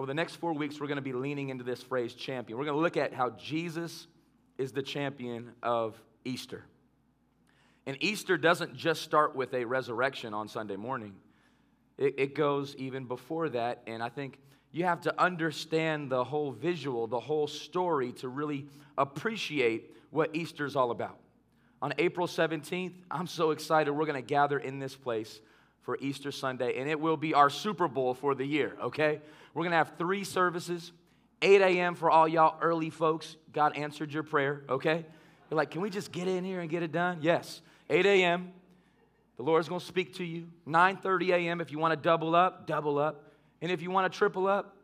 over the next four weeks, we're going to be leaning into this phrase champion. We're going to look at how Jesus is the champion of Easter. And Easter doesn't just start with a resurrection on Sunday morning, it, it goes even before that. And I think you have to understand the whole visual, the whole story to really appreciate what Easter's all about. On April 17th, I'm so excited. We're going to gather in this place for Easter Sunday, and it will be our Super Bowl for the year, okay? We're to have three services 8 a.m. for all y'all early folks. God answered your prayer, okay? You're like, can we just get in here and get it done? Yes. 8 a.m. The Lord's to speak to you. 9:30 a.m. If you want to double up, double up. And if you want to triple up,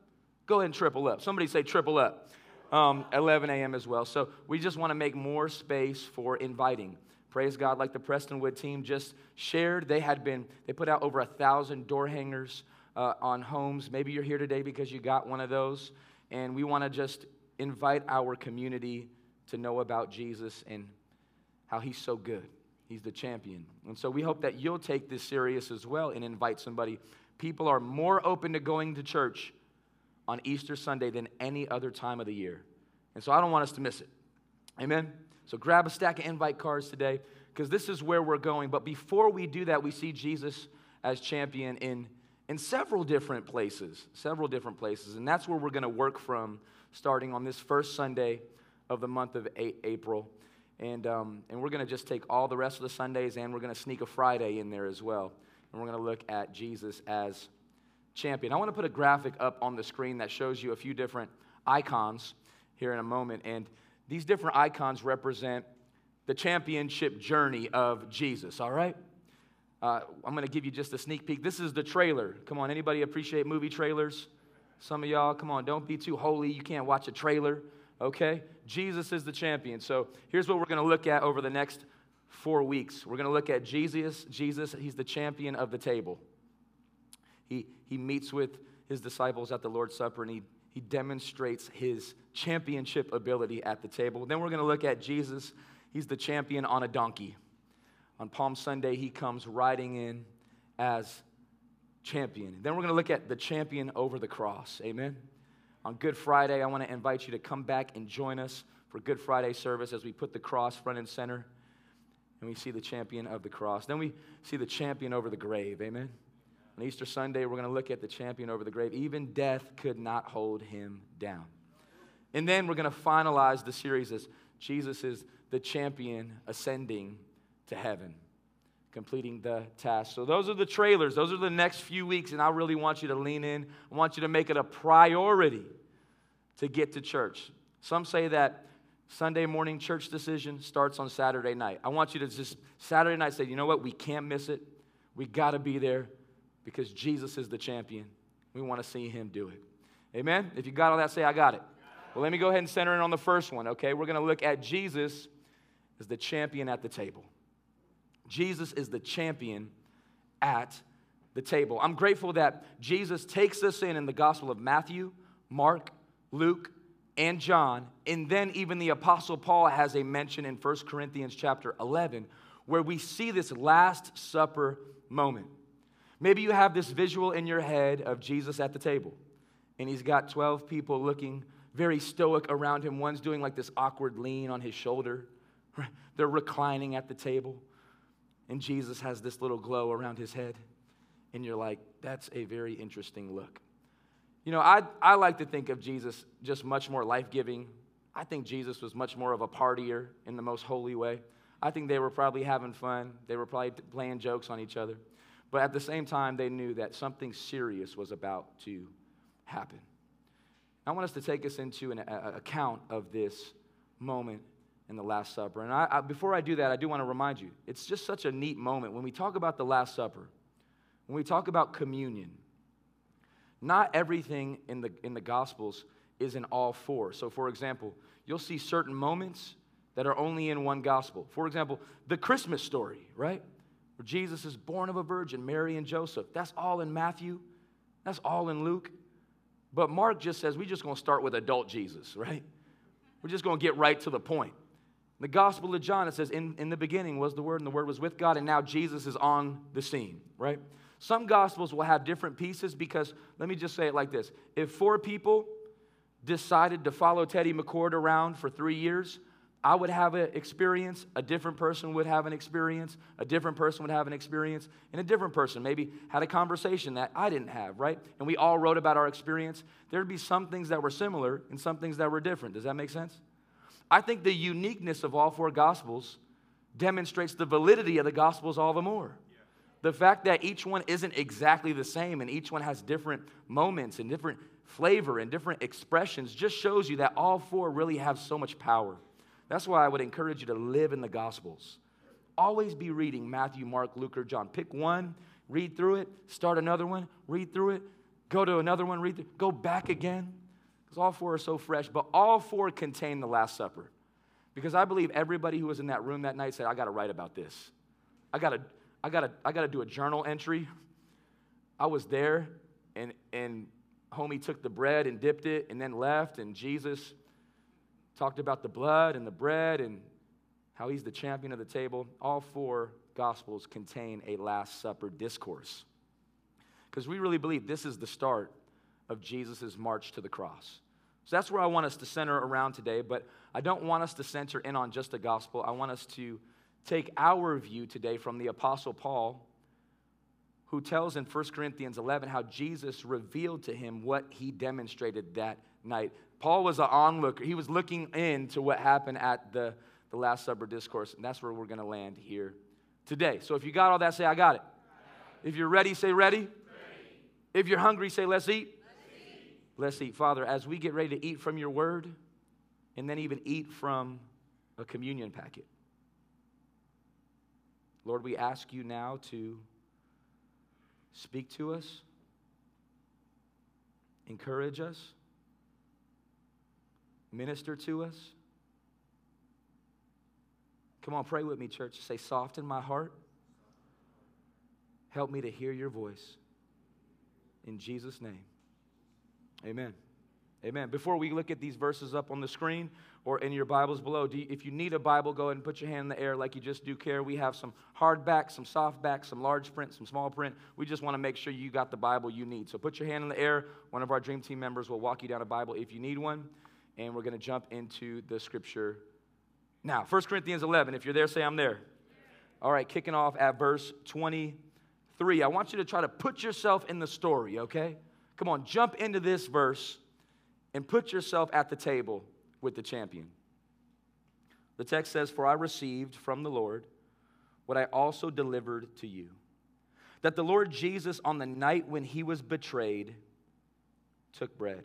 go ahead and triple up. Somebody say triple up. Um, 11 a.m. as well. So we just want to make more space for inviting. Praise God, like the Prestonwood team just shared, they had been, they put out over a thousand door hangers uh, on homes. Maybe you're here today because you got one of those. And we want to just invite our community to know about Jesus and how he's so good. He's the champion. And so we hope that you'll take this serious as well and invite somebody. People are more open to going to church on Easter Sunday than any other time of the year. And so I don't want us to miss it. Amen. So grab a stack of invite cards today because this is where we're going. But before we do that, we see Jesus as champion in, in several different places, several different places. And that's where we're going to work from starting on this first Sunday of the month of April. And, um, and we're going to just take all the rest of the Sundays and we're going to sneak a Friday in there as well. And we're going to look at Jesus as champion. I want to put a graphic up on the screen that shows you a few different icons here in a moment. And these different icons represent the championship journey of Jesus, all right? Uh, I'm going to give you just a sneak peek. This is the trailer. Come on, anybody appreciate movie trailers? Some of y'all, come on, don't be too holy. You can't watch a trailer, okay? Jesus is the champion. So here's what we're going to look at over the next four weeks. We're going to look at Jesus. Jesus, he's the champion of the table. He, he meets with his disciples at the Lord's Supper and he he demonstrates his championship ability at the table. Then we're going to look at Jesus. He's the champion on a donkey. On Palm Sunday, he comes riding in as champion. Then we're going to look at the champion over the cross. Amen. On Good Friday, I want to invite you to come back and join us for Good Friday service as we put the cross front and center and we see the champion of the cross. Then we see the champion over the grave. Amen. On Easter Sunday, we're going to look at the champion over the grave. Even death could not hold him down. And then we're going to finalize the series as Jesus is the champion ascending to heaven, completing the task. So, those are the trailers. Those are the next few weeks. And I really want you to lean in. I want you to make it a priority to get to church. Some say that Sunday morning church decision starts on Saturday night. I want you to just Saturday night say, you know what? We can't miss it. We got to be there because Jesus is the champion. We want to see him do it. Amen? If you got all that, say, I got it. Well, let me go ahead and center in on the first one, okay? We're going to look at Jesus as the champion at the table. Jesus is the champion at the table. I'm grateful that Jesus takes us in in the Gospel of Matthew, Mark, Luke, and John, and then even the Apostle Paul has a mention in 1 Corinthians chapter 11 where we see this Last Supper moment. Maybe you have this visual in your head of Jesus at the table, and he's got 12 people looking very stoic around him. One's doing like this awkward lean on his shoulder. They're reclining at the table, and Jesus has this little glow around his head. And you're like, that's a very interesting look. You know, I, I like to think of Jesus just much more life giving. I think Jesus was much more of a partier in the most holy way. I think they were probably having fun, they were probably playing jokes on each other. But at the same time, they knew that something serious was about to happen. I want us to take us into an a, account of this moment in the Last Supper. And I, I, before I do that, I do want to remind you it's just such a neat moment. When we talk about the Last Supper, when we talk about communion, not everything in the, in the Gospels is in all four. So, for example, you'll see certain moments that are only in one Gospel. For example, the Christmas story, right? Where Jesus is born of a virgin, Mary and Joseph. That's all in Matthew. That's all in Luke. But Mark just says we're just going to start with adult Jesus, right? We're just going to get right to the point. The Gospel of John, it says, in, in the beginning was the Word, and the Word was with God, and now Jesus is on the scene, right? Some gospels will have different pieces because, let me just say it like this if four people decided to follow Teddy McCord around for three years, I would have an experience, a different person would have an experience, a different person would have an experience, and a different person maybe had a conversation that I didn't have, right? And we all wrote about our experience. There'd be some things that were similar and some things that were different. Does that make sense? I think the uniqueness of all four gospels demonstrates the validity of the gospels all the more. The fact that each one isn't exactly the same and each one has different moments and different flavor and different expressions just shows you that all four really have so much power. That's why I would encourage you to live in the Gospels. Always be reading Matthew, Mark, Luke, or John. Pick one, read through it, start another one, read through it, go to another one, read through, go back again. Because all four are so fresh, but all four contain the Last Supper. Because I believe everybody who was in that room that night said, I gotta write about this. I gotta, I gotta, I gotta do a journal entry. I was there and and homie took the bread and dipped it and then left, and Jesus talked about the blood and the bread and how he's the champion of the table. All four gospels contain a Last Supper discourse. Because we really believe this is the start of Jesus' march to the cross. So that's where I want us to center around today, but I don't want us to center in on just the gospel. I want us to take our view today from the Apostle Paul, who tells in 1 Corinthians 11 how Jesus revealed to him what he demonstrated that night. Paul was an onlooker. He was looking into what happened at the, the Last Supper discourse, and that's where we're going to land here today. So if you got all that, say, I got it. If you're ready, say, ready. ready. If you're hungry, say, let's eat. let's eat. Let's eat. Father, as we get ready to eat from your word, and then even eat from a communion packet, Lord, we ask you now to speak to us, encourage us minister to us? Come on, pray with me, church. Say, soften my heart. Help me to hear your voice. In Jesus' name. Amen. Amen. Before we look at these verses up on the screen or in your Bibles below, you, if you need a Bible, go ahead and put your hand in the air like you just do care. We have some hardback, some softback, some large print, some small print. We just want to make sure you got the Bible you need. So put your hand in the air. One of our Dream Team members will walk you down a Bible if you need one and we're going to jump into the scripture now. 1 Corinthians 11, if you're there, say I'm there. All right, kicking off at verse 23. I want you to try to put yourself in the story, okay? Come on, jump into this verse and put yourself at the table with the champion. The text says, For I received from the Lord what I also delivered to you. That the Lord Jesus, on the night when he was betrayed, took bread.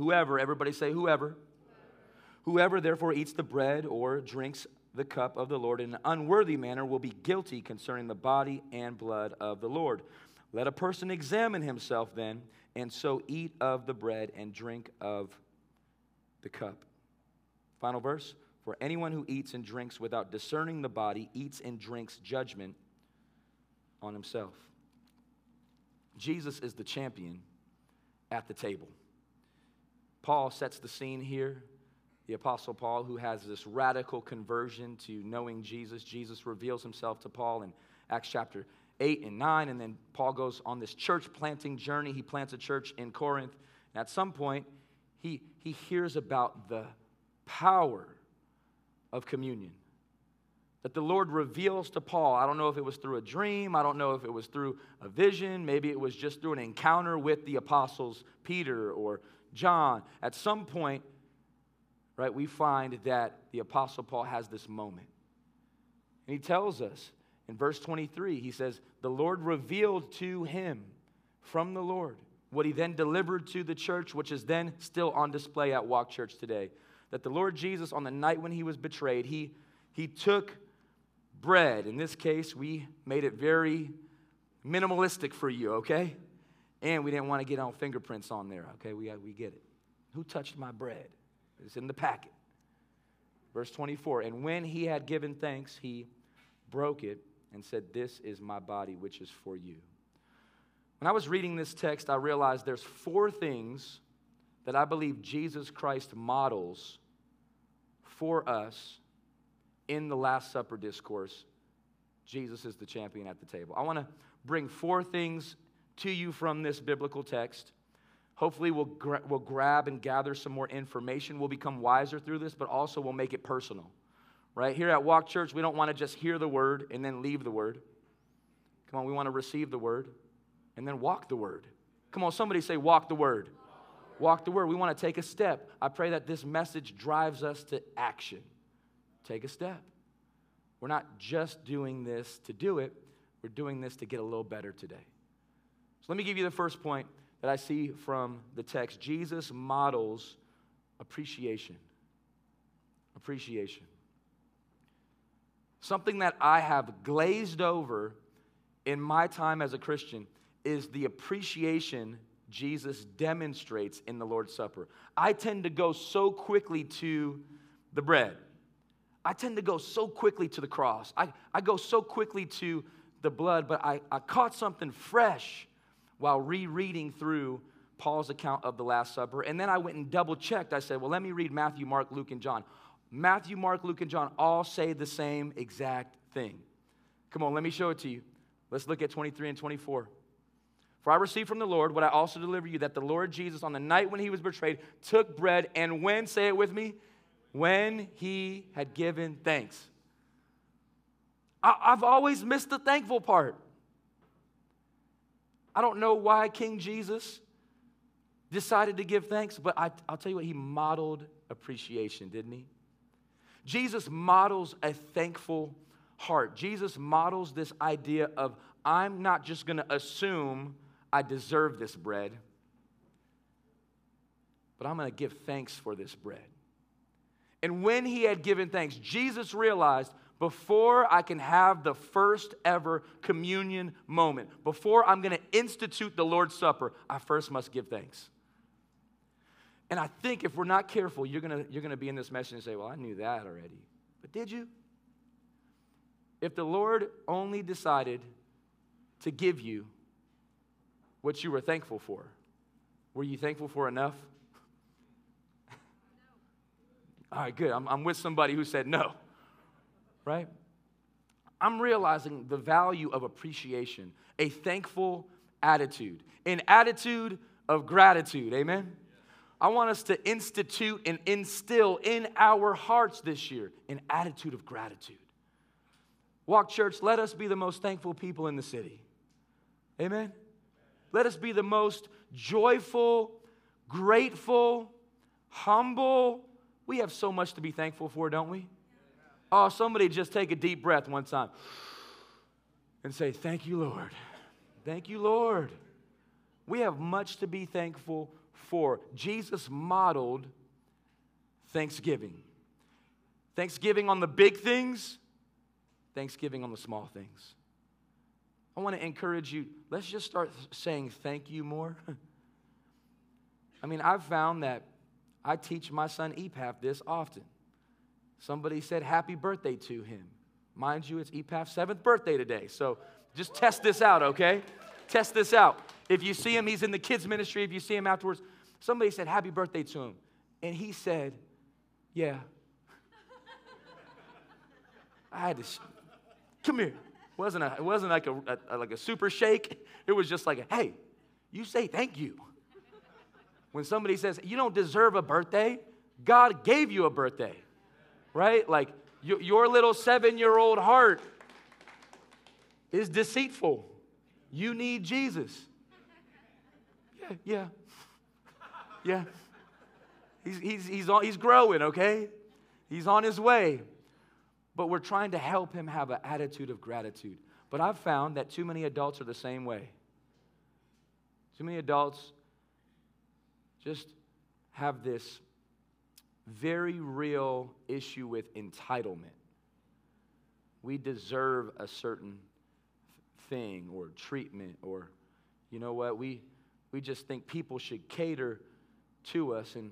Whoever, everybody say, whoever. Whoever therefore eats the bread or drinks the cup of the Lord in an unworthy manner will be guilty concerning the body and blood of the Lord. Let a person examine himself then, and so eat of the bread and drink of the cup. Final verse For anyone who eats and drinks without discerning the body eats and drinks judgment on himself. Jesus is the champion at the table. Paul sets the scene here. The Apostle Paul, who has this radical conversion to knowing Jesus, Jesus reveals himself to Paul in Acts chapter 8 and 9. And then Paul goes on this church planting journey. He plants a church in Corinth. And at some point, he, he hears about the power of communion that the Lord reveals to Paul. I don't know if it was through a dream, I don't know if it was through a vision, maybe it was just through an encounter with the apostles Peter or John, at some point, right, we find that the Apostle Paul has this moment. And he tells us in verse 23, he says, The Lord revealed to him from the Lord what he then delivered to the church, which is then still on display at Walk Church today. That the Lord Jesus, on the night when he was betrayed, he, he took bread. In this case, we made it very minimalistic for you, okay? And we didn't want to get on fingerprints on there, okay? We, we get it. Who touched my bread? It's in the packet. Verse 24, and when he had given thanks, he broke it and said, This is my body, which is for you. When I was reading this text, I realized there's four things that I believe Jesus Christ models for us in the Last Supper discourse. Jesus is the champion at the table. I want to bring four things to you from this biblical text. Hopefully, we'll, gra- we'll grab and gather some more information. We'll become wiser through this, but also we'll make it personal. Right? Here at Walk Church, we don't want to just hear the word and then leave the word. Come on, we want to receive the word and then walk the word. Come on, somebody say, walk the word. Walk the word. We want to take a step. I pray that this message drives us to action. Take a step. We're not just doing this to do it, we're doing this to get a little better today. Let me give you the first point that I see from the text. Jesus models appreciation. Appreciation. Something that I have glazed over in my time as a Christian is the appreciation Jesus demonstrates in the Lord's Supper. I tend to go so quickly to the bread. I tend to go so quickly to the cross. I, I go so quickly to the blood, but I, I caught something fresh while rereading through Paul's account of the Last Supper. And then I went and double checked. I said, well, let me read Matthew, Mark, Luke, and John. Matthew, Mark, Luke, and John all say the same exact thing. Come on, let me show it to you. Let's look at 23 and 24. For I received from the Lord what I also deliver you that the Lord Jesus, on the night when he was betrayed, took bread, and when, say it with me, when he had given thanks. I, have always missed the thankful part. I don't know why King Jesus decided to give thanks, but I, I'll tell you what, he modeled appreciation, didn't he? Jesus models a thankful heart. Jesus models this idea of I'm not just to assume I deserve this bread, but I'm to give thanks for this bread. And when he had given thanks, Jesus realized before I can have the first ever communion moment, before I'm going to institute the Lord's Supper, I first must give thanks. And I think if we're not careful, you're going to, you're going to be in this message and say, Well, I knew that already. But did you? If the Lord only decided to give you what you were thankful for. Were you thankful for enough? All right, good. I'm, I'm with somebody who said no, right? I'm realizing the value of appreciation, a thankful attitude, an attitude of gratitude. Amen? I want us to institute and instill in our hearts this year an attitude of gratitude. Walk Church, let us be the most thankful people in the city. Amen? Let us be the most joyful, grateful, humble. We have so much to be thankful for, don't we? Oh, somebody just take a deep breath one time and say, Thank you, Lord. Thank you, Lord. We have much to be thankful for. Jesus modeled thanksgiving. Thanksgiving on the big things, thanksgiving on the small things. I want to encourage you, let's just start saying thank you more. I mean, I've found that I teach my son EPAF this often. Somebody said happy birthday to him. Mind you, it's EPAF's seventh birthday today. So just test this out, okay? test this out. If you see him, he's in the kids' ministry. If you see him afterwards, somebody said happy birthday to him. And he said, Yeah. I had to, come here wasn't a, it wasn't like a, a, like a super shake. It was just like, a, hey, you say thank you. When somebody says, you don't deserve a birthday, God gave you a birthday, right? Like your, your little seven year old heart is deceitful. You need Jesus. Yeah, yeah, yeah. He's, he's, he's, on, he's growing, okay? He's on his way but we're trying to help him have an attitude of gratitude. But I've found that too many adults are the same way. Too many adults just have this very real issue with entitlement. We deserve a certain thing or treatment or, you know what, we, we just think people should cater to us. And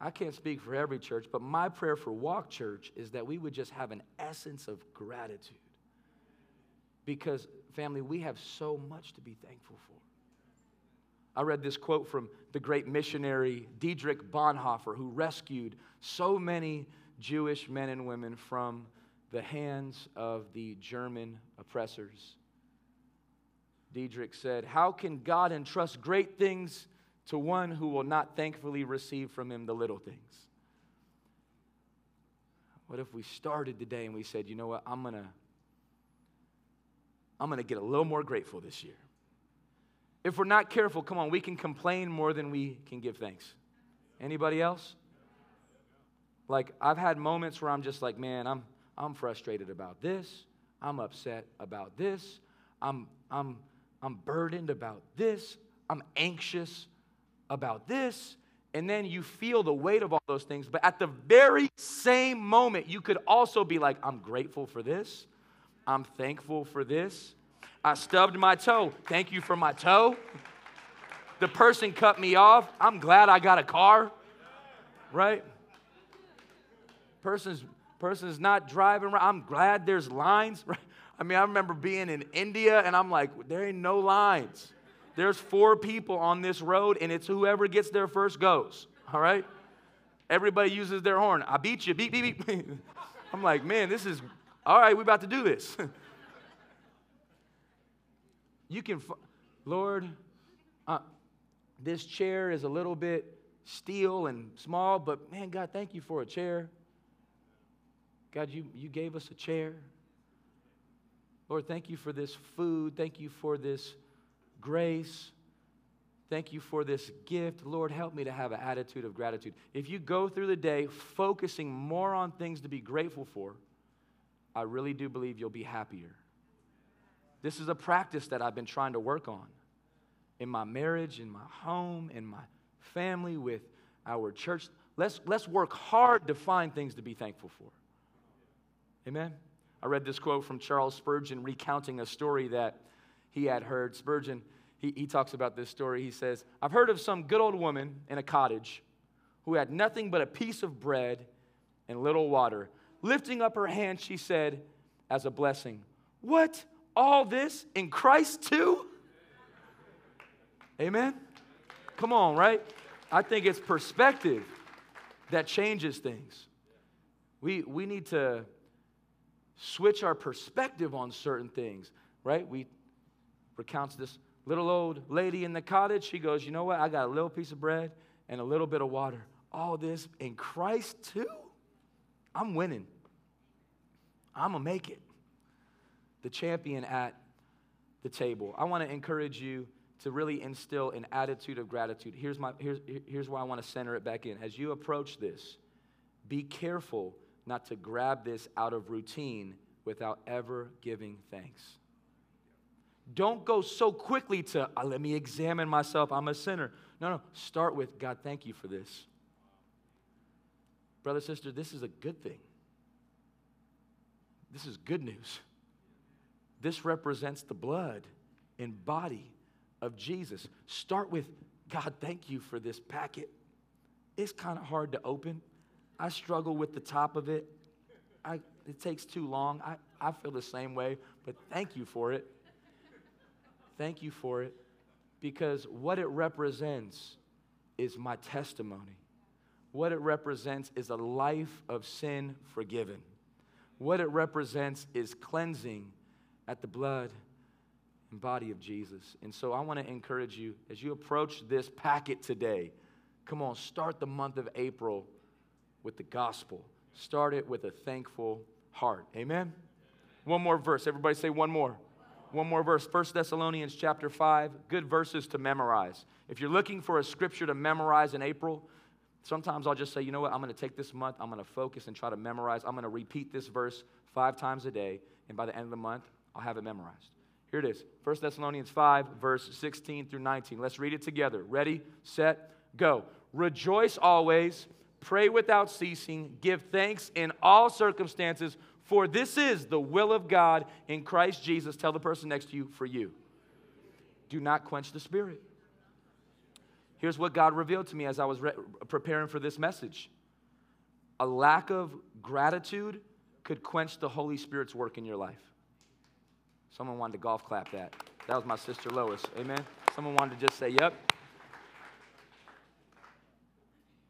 I can't speak for every church, but my prayer for Walk Church is that we would just have an essence of gratitude. Because, family, we have so much to be thankful for. I read this quote from the great missionary Dietrich Bonhoeffer, who rescued so many Jewish men and women from the hands of the German oppressors. Dietrich said, How can God entrust great things to one who will not thankfully receive from him the little things? What if we started today and we said, You know what? I'm going to. I'm going to get a little more grateful this year. If we're not careful, come on, we can complain more than we can give thanks. Anybody else? Like I've had moments where I'm just like, man, I'm I'm frustrated about this. I'm upset about this. I'm I'm I'm burdened about this. I'm anxious about this. And then you feel the weight of all those things. But at the very same moment, you could also be like, I'm grateful for this. I'm thankful for this. I stubbed my toe. Thank you for my toe. The person cut me off. I'm glad I got a car. Right? Person's person's not driving right. I'm glad there's lines. I mean, I remember being in India and I'm like, there ain't no lines. There's four people on this road and it's whoever gets there first goes. All right? Everybody uses their horn. I beat you. Beep, beep, beep. I'm like, man, this is, all right, we're about to do this. you can, Lord, uh, this chair is a little bit steel and small, but man, God, thank you for a chair. God, you, you gave us a chair. Lord, thank you for this food. Thank you for this grace. Thank you for this gift. Lord, help me to have an attitude of gratitude. If you go through the day focusing more on things to be grateful for, I really do believe you'll be happier. This is a practice that I've been trying to work on in my marriage, in my home, in my family, with our church. Let's, let's work hard to find things to be thankful for. Amen. I read this quote from Charles Spurgeon recounting a story that he had heard. Spurgeon, he, he talks about this story. He says, I've heard of some good old woman in a cottage who had nothing but a piece of bread and little water. Lifting up her hand, she said, as a blessing, What? All this in Christ too? Amen? Come on, right? I think it's perspective that changes things. We, we need to switch our perspective on certain things, right? We recounts this little old lady in the cottage. She goes, You know what? I got a little piece of bread and a little bit of water. All this in Christ too? I'm winning. I'm going to make it. The champion at the table. I want to encourage you to really instill an attitude of gratitude. Here's, my, here's, here's why I want to center it back in. As you approach this, be careful not to grab this out of routine without ever giving thanks. Don't go so quickly to, uh, let me examine myself, I'm a sinner. No, no, start with, God, thank you for this. Brother, sister, this is a good thing. This is good news. This represents the blood and body of Jesus. Start with, God, thank you for this packet. It's kind of hard to open. I struggle with the top of it. I, it takes too long. I, I feel the same way, but thank you for it. Thank you for it because what it represents is my testimony. What it represents is a life of sin forgiven. What it represents is cleansing at the blood and body of Jesus. And so I want to encourage you as you approach this packet today, come on, start the month of April with the gospel. Start it with a thankful heart. Amen? One more verse. Everybody say one more. One more verse. 1 Thessalonians chapter 5. Good verses to memorize. If you're looking for a scripture to memorize in April, sometimes I'll just say, you know what? I'm going to take this month, I'm going to focus and try to memorize. I'm going to repeat this verse five times a day, and by the end of the month, I'll have it memorized. Here it is 1 Thessalonians 5, verse 16 through 19. Let's read it together. Ready, set, go. Rejoice always Pray without ceasing. Give thanks in all circumstances, For this is the will of God in Christ Jesus. Tell the person next to you, for you. Do not quench the spirit. Here's what God revealed to me as I was re- preparing for this message a lack of gratitude could quench the Holy Spirit's work in your life. Someone wanted to golf clap that. That was my sister Lois. Amen. Someone wanted to just say, Yep.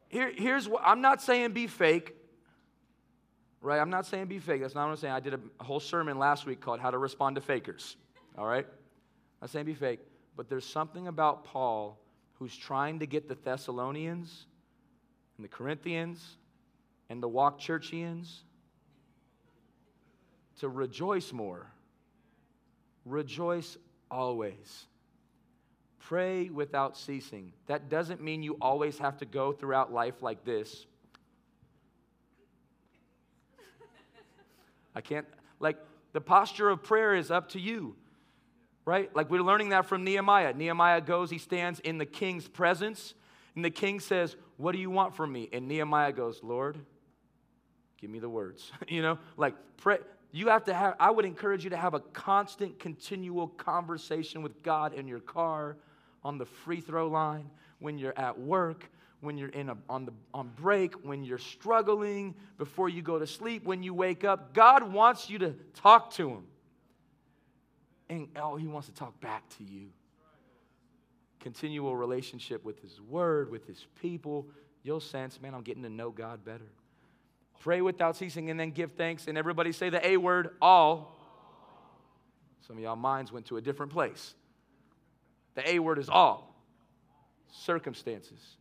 Here, here's what I'm not saying be fake, right? I'm not saying be fake. That's not what I'm saying. I did a whole sermon last week called How to Respond to Fakers, all right? I'm not saying be fake, but there's something about Paul who's trying to get the Thessalonians and the Corinthians and the Walk Churchians to rejoice more. Rejoice always. Pray without ceasing. That doesn't mean you always have to go throughout life like this. I can't, like, the posture of prayer is up to you, right? Like, we're learning that from Nehemiah. Nehemiah goes, he stands in the king's presence, and the king says, What do you want from me? And Nehemiah goes, Lord, give me the words. you know, like, pray. You have to have, I would encourage you to have a constant, continual conversation with God in your car, on the free throw line, when you're at work, when you're in a, on, the, on break, when you're struggling, before you go to sleep, when you wake up. God wants you to talk to Him. And oh, He wants to talk back to you. Continual relationship with His Word, with His people. You'll sense, man, I'm getting to know God better. Pray without ceasing and then give thanks. And everybody say the A word, all. Some of y'all minds went to a different place. The A word is all. Circumstances.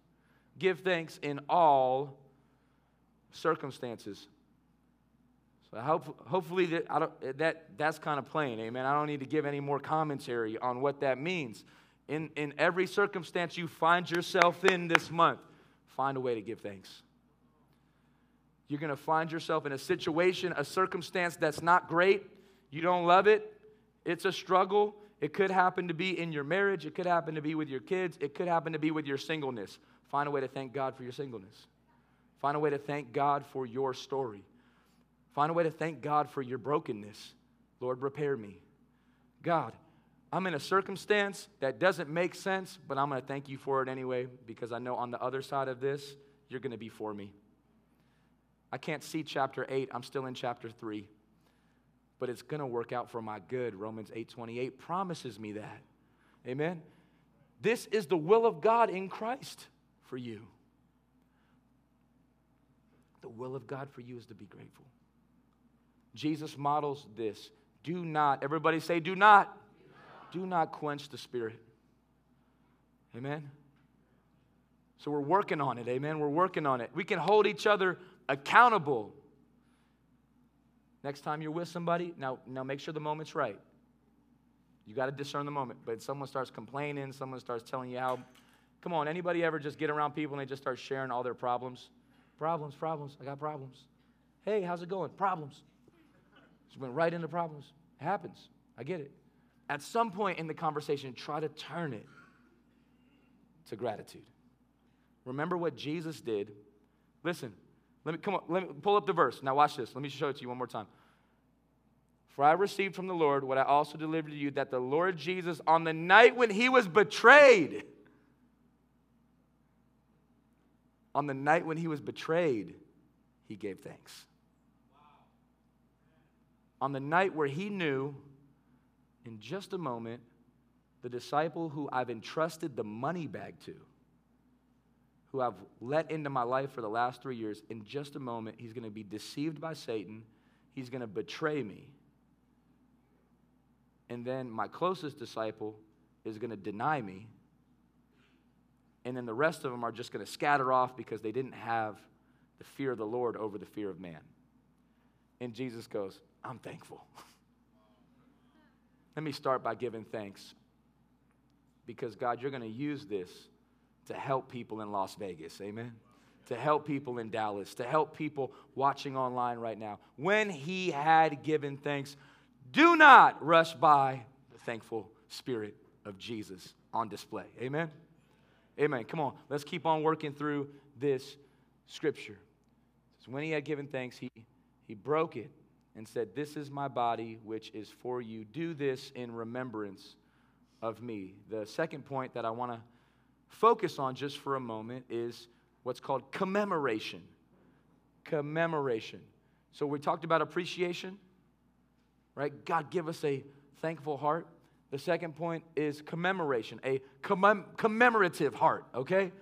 Give thanks in all circumstances. So hope, hopefully that, that that's kind of plain, amen. I don't need to give any more commentary on what that means. In, in every circumstance you find yourself in this month, find a way to give thanks. You're going to find yourself in a situation, a circumstance that's not great. You don't love it. It's a struggle. It could happen to be in your marriage. It could happen to be with your kids. It could happen to be with your singleness. Find a way to thank God for your singleness. Find a way to thank God for your story. Find a way to thank God for your brokenness. Lord, repair me. God, I'm in a circumstance that doesn't make sense, but I'm going to thank you for it anyway because I know on the other side of this, you're going to be for me. I can't see chapter 8. I'm still in chapter 3 but it's going to work out for my good. Romans 8:28 promises me that. Amen. This is the will of God in Christ for you. The will of God for you is to be grateful. Jesus models this. Do not, everybody say, do not. Do not quench the spirit. Amen. So we're working on it. Amen. We're working on it. We can hold each other accountable Next time you're with somebody, now, now make sure the moment's right. You got to discern the moment. But someone starts complaining, someone starts telling you how. Come on, anybody ever just get around people and they just start sharing all their problems? Problems, problems. I got problems. Hey, how's it going? Problems. Just went right into problems. It happens. I get it. At some point in the conversation, try to turn it to gratitude. Remember what Jesus did. Listen, let me come on, let me pull up the verse. Now watch this. Let me show it to you one more time. For I received from the Lord what I also delivered to you that the Lord Jesus, on the night when he was betrayed, on the night when he was betrayed, he gave thanks. On the night where he knew, in just a moment, the disciple who I've entrusted the money bag to who I've let into my life for the last three years, in just a moment, he's going to be deceived by Satan. He's going to betray me. And then my closest disciple is going to deny me. And then the rest of them are just going to scatter off because they didn't have the fear of the Lord over the fear of man. And Jesus goes, I'm thankful. Let me start by giving thanks because, God, you're going to use this to help people in Las Vegas. Amen. To help people in Dallas, to help people watching online right now. When he had given thanks, do not rush by the thankful spirit of Jesus on display. Amen. Amen. Come on, let's keep on working through this scripture. So when he had given thanks, he, he broke it and said, This is my body, which is for you. Do this in remembrance of me. The second point that I want to focus on just for a moment is what's called commemoration. Commemoration. So we talked about appreciation, right? God, give us a thankful heart. The second point is commemoration, a commem- commemorative heart, okay?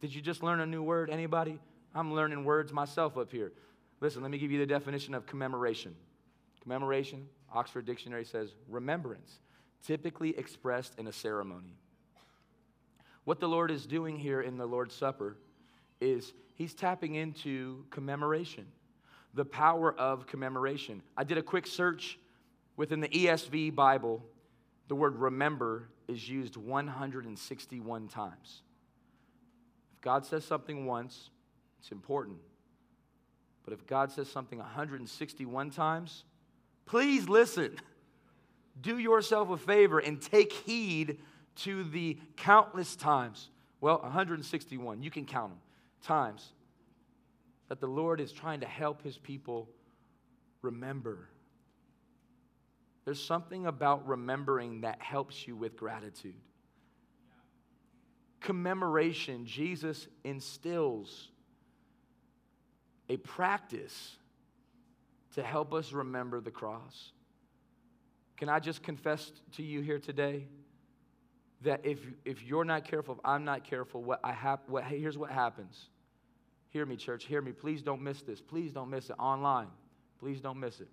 Did you just learn a new word? Anybody? I'm learning words myself up here. Listen, let me give you the definition of commemoration. Commemoration, Oxford Dictionary says remembrance, typically expressed in a ceremony. What the Lord is doing here in the Lord's Supper is he's tapping into commemoration, the power of commemoration. I did a quick search within the ESV Bible. The word remember is used 161 times. If God says something once, it's important. But if God says something 161 times, please listen. Do yourself a favor and take heed to the countless times, well, 161, you can count them, times that the Lord is trying to help his people remember. There's something about remembering that helps you with gratitude. Commemoration, Jesus instills a practice to help us remember the cross. Can I just confess to you here today? That if, if you're not careful, if I'm not careful, what I have, what, hey, here's what happens. Hear me, church, hear me. Please don't miss this. Please don't miss it online. Please don't miss it.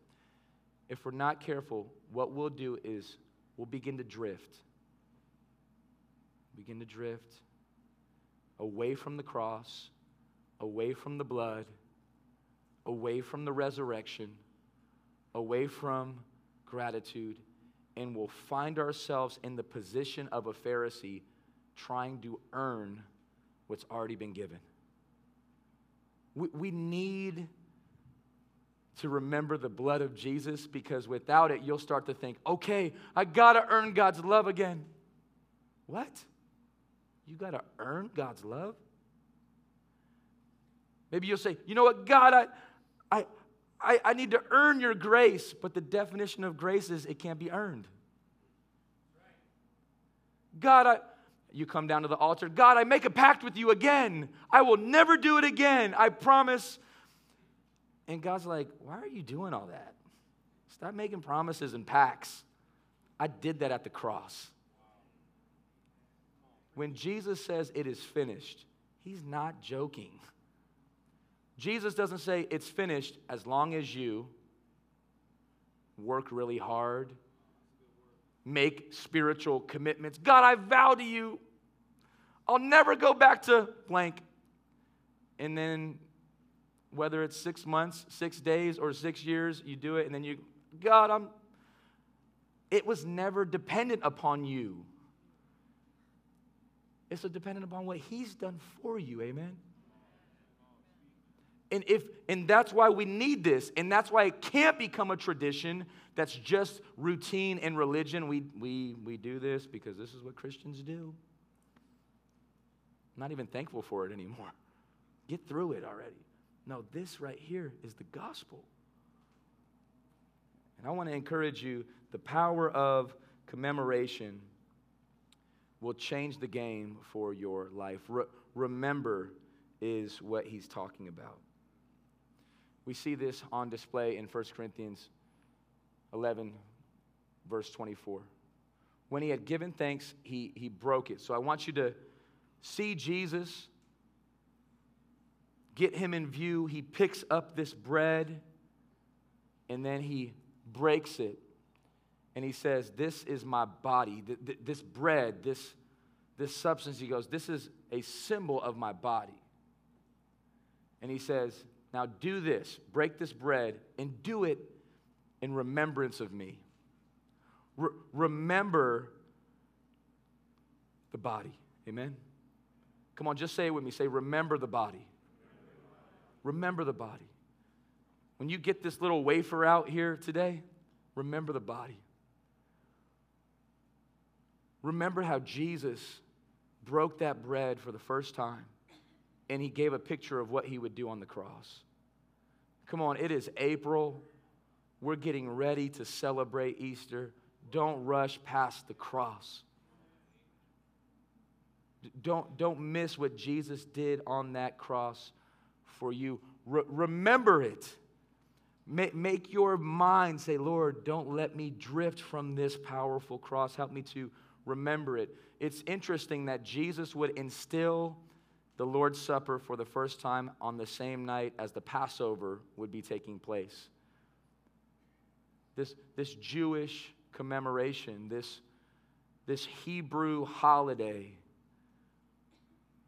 If we're not careful, what we'll do is we'll begin to drift. Begin to drift away from the cross, away from the blood, away from the resurrection, away from gratitude, and we'll find ourselves in the position of a Pharisee trying to earn what's already been given. We, we need to remember the blood of Jesus because without it, you'll start to think, okay, I gotta earn God's love again. What? You gotta earn God's love? Maybe you'll say, you know what, God, I, I, I, I need to earn your grace, but the definition of grace is it can't be earned. God, I, you come down to the altar. God, I make a pact with you again. I will never do it again. I promise. And God's like, why are you doing all that? Stop making promises and pacts. I did that at the cross. When Jesus says it is finished, he's not joking. Jesus doesn't say it's finished as long as you work really hard, make spiritual commitments. God, I vow to you, I'll never go back to blank. And then, whether it's six months, six days, or six years, you do it, and then you, God, I'm, it was never dependent upon you. It's dependent upon what He's done for you, amen? And if and that's why we need this, and that's why it can't become a tradition that's just routine and religion. We we we do this because this is what Christians do. I'm not even thankful for it anymore. Get through it already. No, this right here is the gospel. And I want to encourage you the power of commemoration will change the game for your life. Re- remember is what he's talking about. We see this on display in 1 Corinthians 11, verse 24. When he had given thanks, he, he broke it. So I want you to see Jesus, get him in view. He picks up this bread and then he breaks it. And he says, This is my body. This bread, this, this substance, he goes, This is a symbol of my body. And he says, now do this, break this bread, and do it in remembrance of me. Re- remember the body. Amen? Come on, just say it with me. Say, remember the body. Remember the body. When you get this little wafer out here today, remember the body. Remember how Jesus broke that bread for the first time and he gave a picture of what he would do on the cross. Come on, it is April we're getting ready to celebrate Easter. Don't rush past the cross. Don't, don't miss what Jesus did on that cross for you. Re- remember it. Make, make your mind say, Lord, don't let me drift from this powerful cross. Help me to remember it. It's interesting that Jesus would instill the Lord's Supper for the first time on the same night as the Passover would be taking place. This, this Jewish commemoration, this, this Hebrew holiday,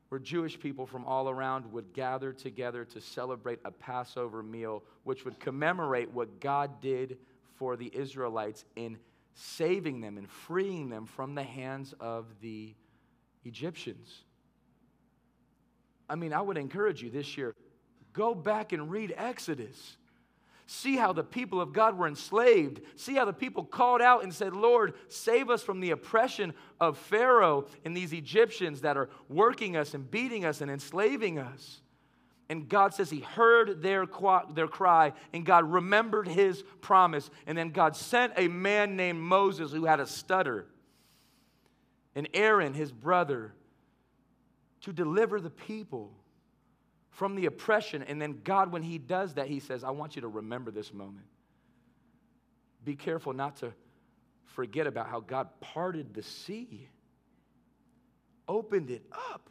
where Jewish people from all around would gather together to celebrate a Passover meal, which would commemorate what God did for the Israelites in saving them and freeing them from the hands of the Egyptians. I mean, I would encourage you this year go back and read Exodus. See how the people of God were enslaved. See how the people called out and said, Lord, save us from the oppression of Pharaoh and these Egyptians that are working us and beating us and enslaving us. And God says He heard their, their cry, and God remembered His promise. And then God sent a man named Moses who had a stutter, and Aaron, his brother, to deliver the people from the oppression. And then God, when He does that, He says, I want you to remember this moment. Be careful not to forget about how God parted the sea, opened it up.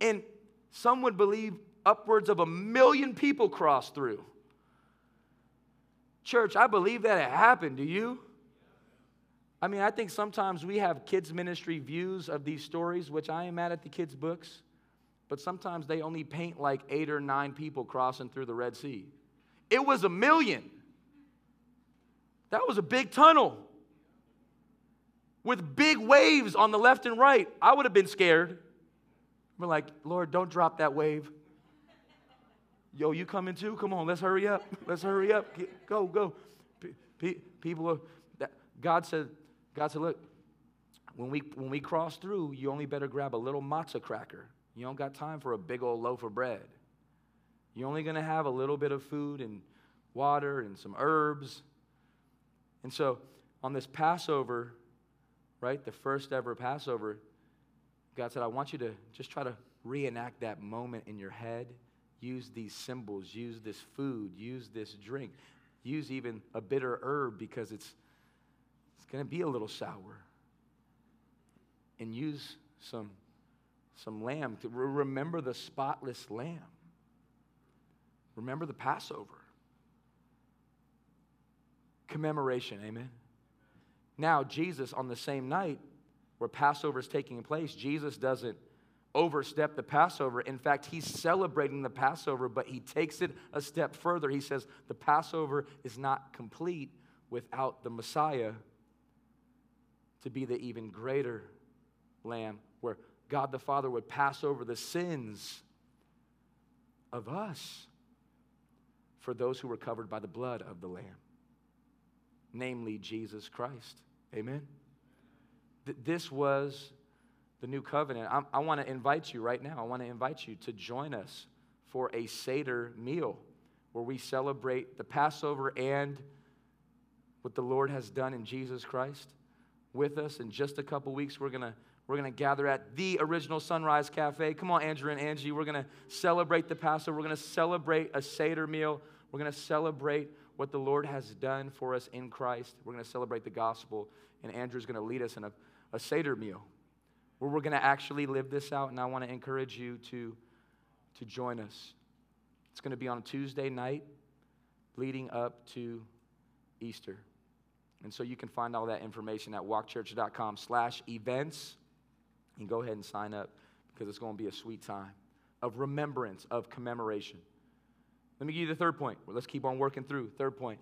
And some would believe upwards of a million people crossed through. Church, I believe that it happened. Do you? I mean, I think sometimes we have kids' ministry views of these stories, which I am mad at the kids' books but sometimes they only paint like eight or nine people crossing through the Red Sea. It was a million. That was a big tunnel with big waves on the left and right. I would have been scared. We're like, Lord, don't drop that wave. Yo, you coming too? Come on, let's hurry up. Let's hurry up. Go, go. People are, God said, God said, look, when we, when we cross through, you only better grab a little matzah cracker you don't got time for a big old loaf of bread. You're only going to have a little bit of food and water and some herbs. And so on this Passover, right, the first ever Passover, God said, I want you to just try to reenact that moment in your head. Use these symbols, use this food, use this drink, use even a bitter herb because it's, it's going to be a little sour. And use some some lamb. To remember the spotless lamb. Remember the Passover. Commemoration, amen. Now, Jesus, on the same night where Passover is taking place, Jesus doesn't overstep the Passover. In fact, he's celebrating the Passover, but he takes it a step further. He says the Passover is not complete without the Messiah to be the even greater lamb, where God the Father would pass over the sins of us for those who were covered by the blood of the Lamb, namely Jesus Christ. Amen? Th- this was the new covenant. I, I want to invite you right now, I want to invite you to join us for a Seder meal where we celebrate the Passover and what the Lord has done in Jesus Christ with us. In just a couple weeks, we're going to we're going to gather at the original Sunrise Cafe. Come on, Andrew and Angie. We're going to celebrate the Passover. We're going to celebrate a Seder meal. We're going to celebrate what the Lord has done for us in Christ. We're going to celebrate the gospel. And Andrew's going to lead us in a, a Seder meal where we're going to actually live this out. And I want to encourage you to, to join us. It's going to be on Tuesday night leading up to Easter. And so you can find all that information at walkchurch.com slash events and go ahead and sign up because it's going to be a sweet time of remembrance, of commemoration. Let me give you the third point. Let's keep on working through. Third point.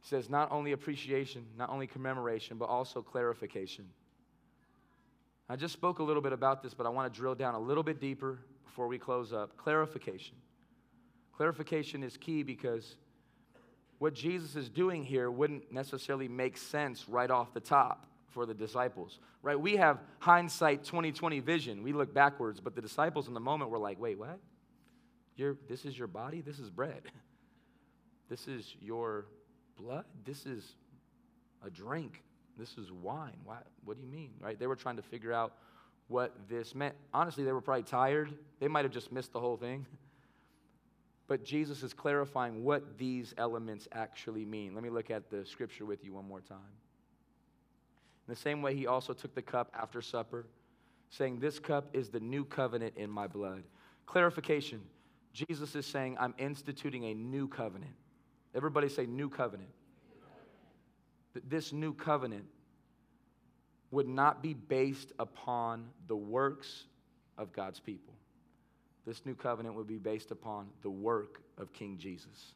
He says not only appreciation, not only commemoration, but also clarification. I just spoke a little bit about this, but I want to drill down a little bit deeper before we close up. Clarification. Clarification is key because what Jesus is doing here wouldn't necessarily make sense right off the top for the disciples, right? We have hindsight 2020 vision. We look backwards, but the disciples in the moment were like, wait, what? This is your body? This is bread. This is your blood. This is a drink. This is wine. Why, what do you mean? Right? They were trying to figure out what this meant. Honestly, they were probably tired. They might have just missed the whole thing. But Jesus is clarifying what these elements actually mean. Let me look at the scripture with you one more time. In the same way, he also took the cup after supper, saying, This cup is the new covenant in my blood. Clarification Jesus is saying, I'm instituting a new covenant. Everybody say, new covenant. This new covenant would not be based upon the works of God's people. This new covenant would be based upon the work of King Jesus.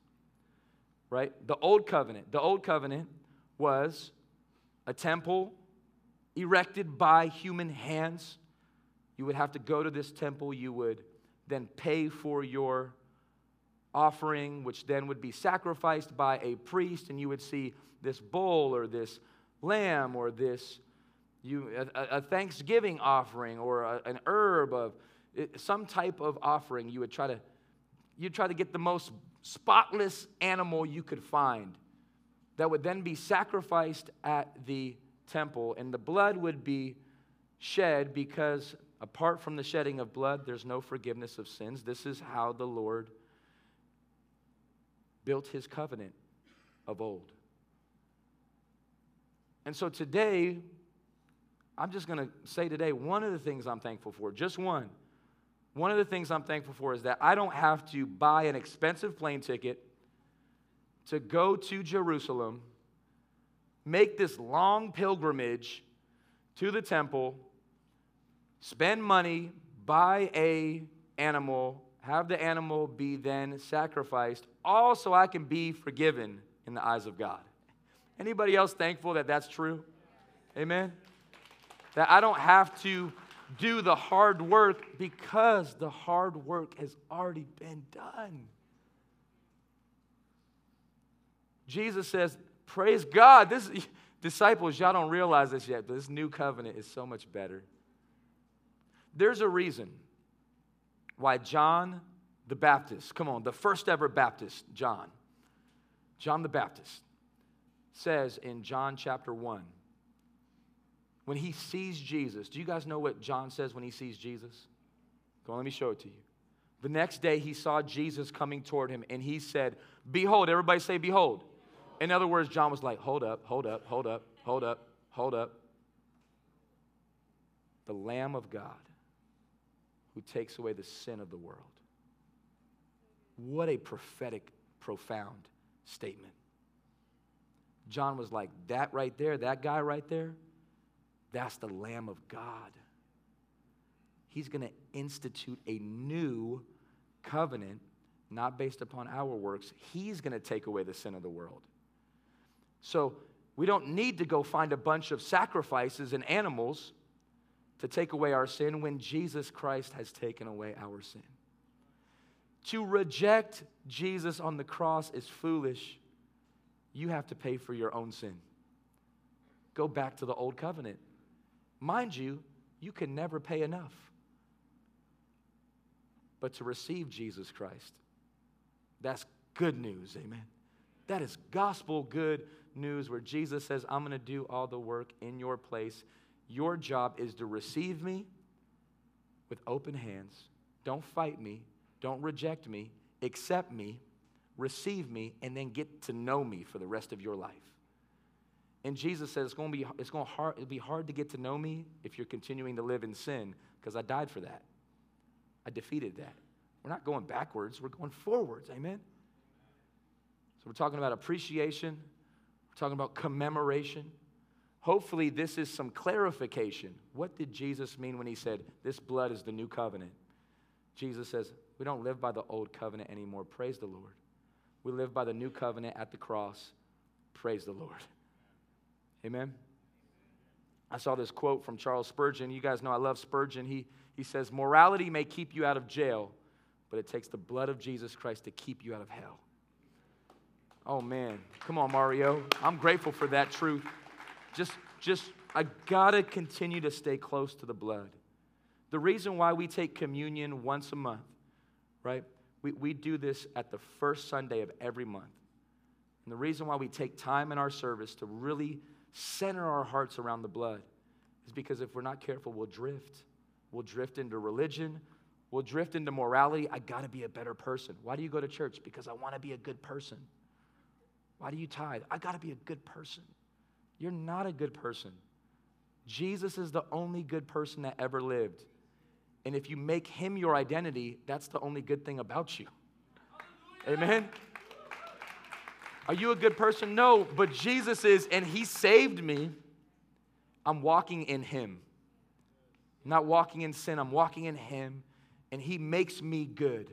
Right? The old covenant, the old covenant was a temple erected by human hands. You would have to go to this temple, you would then pay for your offering, which then would be sacrificed by a priest, and you would see this bull or this lamb or this you, a, a thanksgiving offering or a, an herb of Uh, some type of offering. You would try to you'd try to get the most spotless animal you could find that would then be sacrificed at the temple, and the blood would be shed because apart from the shedding of blood, there's no forgiveness of sins. This is how the Lord built his covenant of old. And so today, I'm just going to say today, one of the things I'm thankful for, just one, one of the things I'm thankful for is that I don't have to buy an expensive plane ticket to go to Jerusalem, make this long pilgrimage to the temple, spend money, buy a animal, have the animal be then sacrificed, all so I can be forgiven in the eyes of God. Anybody else thankful that that's true? Amen. That I don't have to do the hard work because the hard work has already been done. Jesus says, Praise God. This disciples, y'all don't realize this yet, but this new covenant is so much better. There's a reason why John the Baptist, come on, the first ever Baptist, John, John the Baptist, says in John chapter 1, when he sees Jesus, do you guys know what John says when he sees Jesus? Come on, let me show it to you. The next day he saw Jesus coming toward him and he said, Behold, everybody say, Behold. In other words, John was like, Hold up, hold up, hold up, hold up, hold up. The Lamb of God who takes away the sin of the world. What a prophetic, profound statement. John was like, That right there, that guy right there, that's the Lamb of God. He's going to institute a new covenant, not based upon our works. He's going to take away the sin of the world. So we don't need to go find a bunch of sacrifices and animals to take away our sin when Jesus Christ has taken away our sin. To reject Jesus on the cross is foolish. You have to pay for your own sin. Go back to the old covenant. Mind you, you can never pay enough. But to receive Jesus Christ, that's good news, amen. That is gospel good news where Jesus says, I'm going to do all the work in your place. Your job is to receive me with open hands. Don't fight me. Don't reject me. Accept me. Receive me. And then get to know me for the rest of your life. And Jesus says it's going to be, it'll be hard to get to know me if you're continuing to live in sin because I died for that. I defeated that. We're not going backwards, we're going forwards. Amen? So we're talking about appreciation, we're talking about commemoration. Hopefully, this is some clarification. What did Jesus mean when he said, This blood is the new covenant? Jesus says, We don't live by the old covenant anymore. Praise the Lord. We live by the new covenant at the cross. Praise the Lord. Amen. I saw this quote from Charles Spurgeon. You guys know I love Spurgeon. He, he says, Morality may keep you out of jail, but it takes the blood of Jesus Christ to keep you out of hell. Oh, man. Come on, Mario. I'm grateful for that truth. Just, just, I gotta continue to stay close to the blood. The reason why we take communion once a month, right? We, we do this at the first Sunday of every month. And the reason why we take time in our service to really center our hearts around the blood is because if we're not careful, we'll drift. We'll drift into religion. We'll drift into morality. I got to be a better person. Why do you go to church? Because I want to be a good person. Why do you tithe? I got to be a good person. You're not a good person. Jesus is the only good person that ever lived. And if you make him your identity, that's the only good thing about you. Amen? Are you a good person? No, but Jesus is, and he saved me. I'm walking in him. I'm not walking in sin, I'm walking in him, and he makes me good.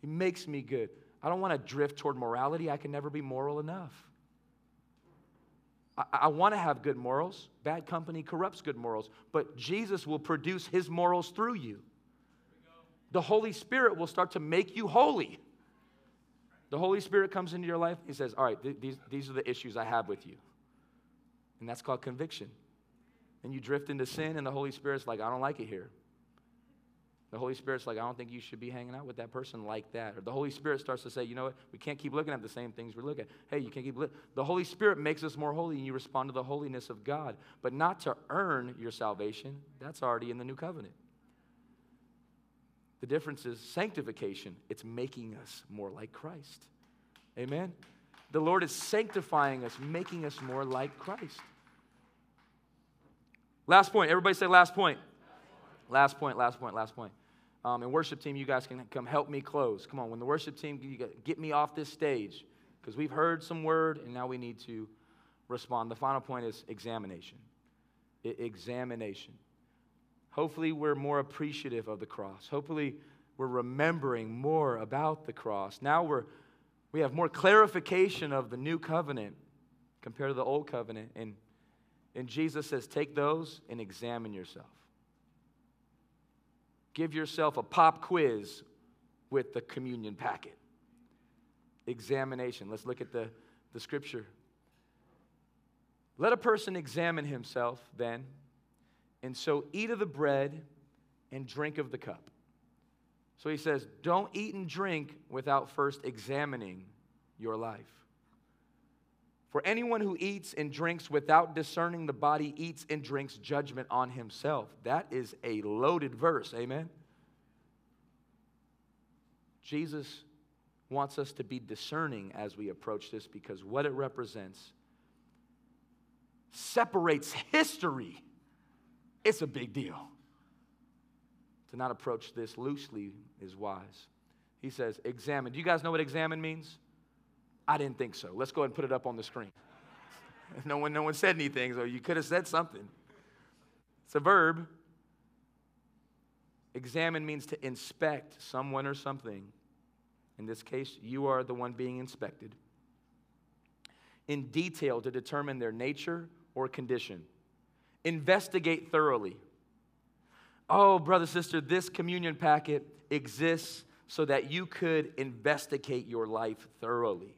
He makes me good. I don't want to drift toward morality. I can never be moral enough. I, I want to have good morals. Bad company corrupts good morals. But Jesus will produce his morals through you. The Holy Spirit will start to make you holy. The Holy Spirit comes into your life. He says, All right, th- these, these are the issues I have with you. And that's called conviction. And you drift into sin, and the Holy Spirit's like, I don't like it here. The Holy Spirit's like, I don't think you should be hanging out with that person like that. Or the Holy Spirit starts to say, you know what? We can't keep looking at the same things we look at. Hey, you can't keep looking. The Holy Spirit makes us more holy, and you respond to the holiness of God, but not to earn your salvation. That's already in the new covenant. The difference is sanctification, it's making us more like Christ. Amen? The Lord is sanctifying us, making us more like Christ. Last point. Everybody say last point. Last point, last point, last point. Um, and worship team, you guys can come help me close. Come on, when the worship team, get me off this stage because we've heard some word and now we need to respond. The final point is examination. I- examination. Hopefully, we're more appreciative of the cross. Hopefully, we're remembering more about the cross. Now we're, we have more clarification of the new covenant compared to the old covenant. And, and Jesus says, take those and examine yourself. Give yourself a pop quiz with the communion packet. Examination. Let's look at the, the scripture. Let a person examine himself then, and so eat of the bread and drink of the cup. So he says, don't eat and drink without first examining your life. For anyone who eats and drinks without discerning the body eats and drinks judgment on himself. That is a loaded verse. Amen. Jesus wants us to be discerning as we approach this because what it represents separates history. It's a big deal. To not approach this loosely is wise. He says, examine. Do you guys know what examine means? I didn't think so. Let's go ahead and put it up on the screen. no one, no one said anything, so you could have said something. It's a verb. Examine means to inspect someone or something. In this case, you are the one being inspected. In detail to determine their nature or condition. Investigate thoroughly. Oh, brother, sister, this communion packet exists so that you could investigate your life thoroughly.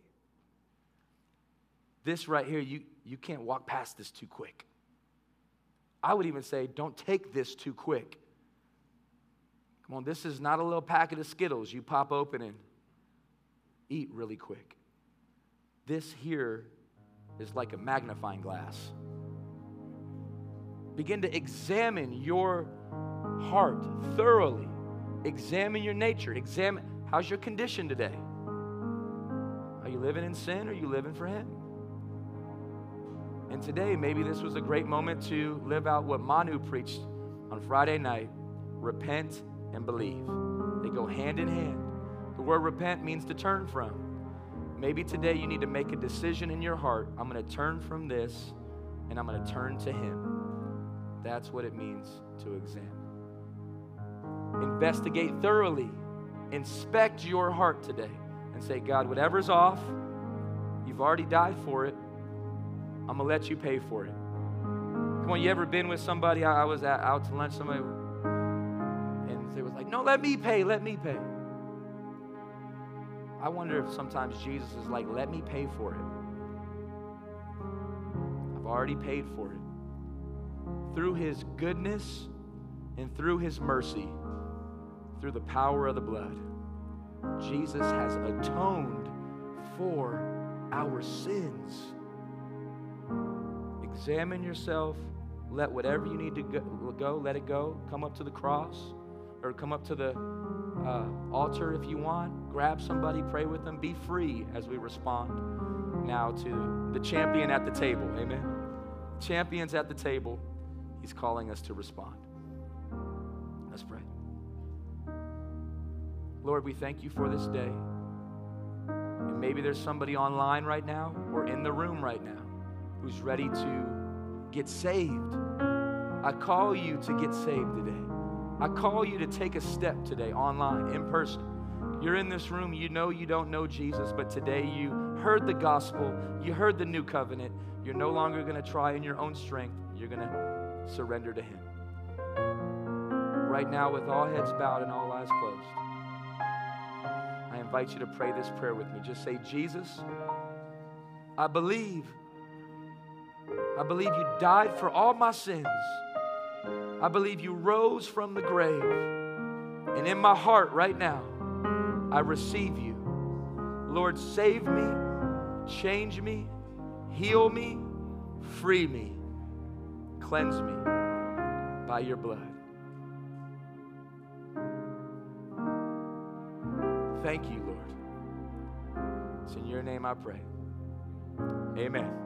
This right here, you, you can't walk past this too quick. I would even say, don't take this too quick. Come on, this is not a little packet of Skittles you pop open and eat really quick. This here is like a magnifying glass. Begin to examine your heart thoroughly. Examine your nature. Examine how's your condition today? Are you living in sin or are you living for Him? And today, maybe this was a great moment to live out what Manu preached on Friday night repent and believe. They go hand in hand. The word repent means to turn from. Maybe today you need to make a decision in your heart I'm going to turn from this and I'm going to turn to Him. That's what it means to examine. Investigate thoroughly, inspect your heart today, and say, God, whatever's off, you've already died for it. I'm going to let you pay for it. Come on, you ever been with somebody? I, was at, out to lunch, somebody, and they was like, no, let me pay, let me pay. I wonder if sometimes Jesus is like, let me pay for it. I've already paid for it. Through his goodness and through his mercy, through the power of the blood, Jesus has atoned for our sins. Examine yourself. Let whatever you need to go, let it go. Come up to the cross or come up to the uh, altar if you want. Grab somebody, pray with them. Be free as we respond now to the champion at the table. Amen. Champions at the table. He's calling us to respond. Let's pray. Lord, we thank you for this day. And maybe there's somebody online right now or in the room right now who's ready to get saved. I call you to get saved today. I call you to take a step today, online, in person. You're in this room, you know you don't know Jesus, but today you heard the gospel, you heard the new covenant. You're no longer going to try in your own strength, you're going to surrender to Him. Right now, with all heads bowed and all eyes closed, I invite you to pray this prayer with me. Just say, Jesus, I believe. I believe you died for all my sins. I believe you rose from the grave. And in my heart right now, I receive you. Lord, save me, change me, heal me, free me, cleanse me by your blood. Thank you, Lord. It's in your name I pray. Amen.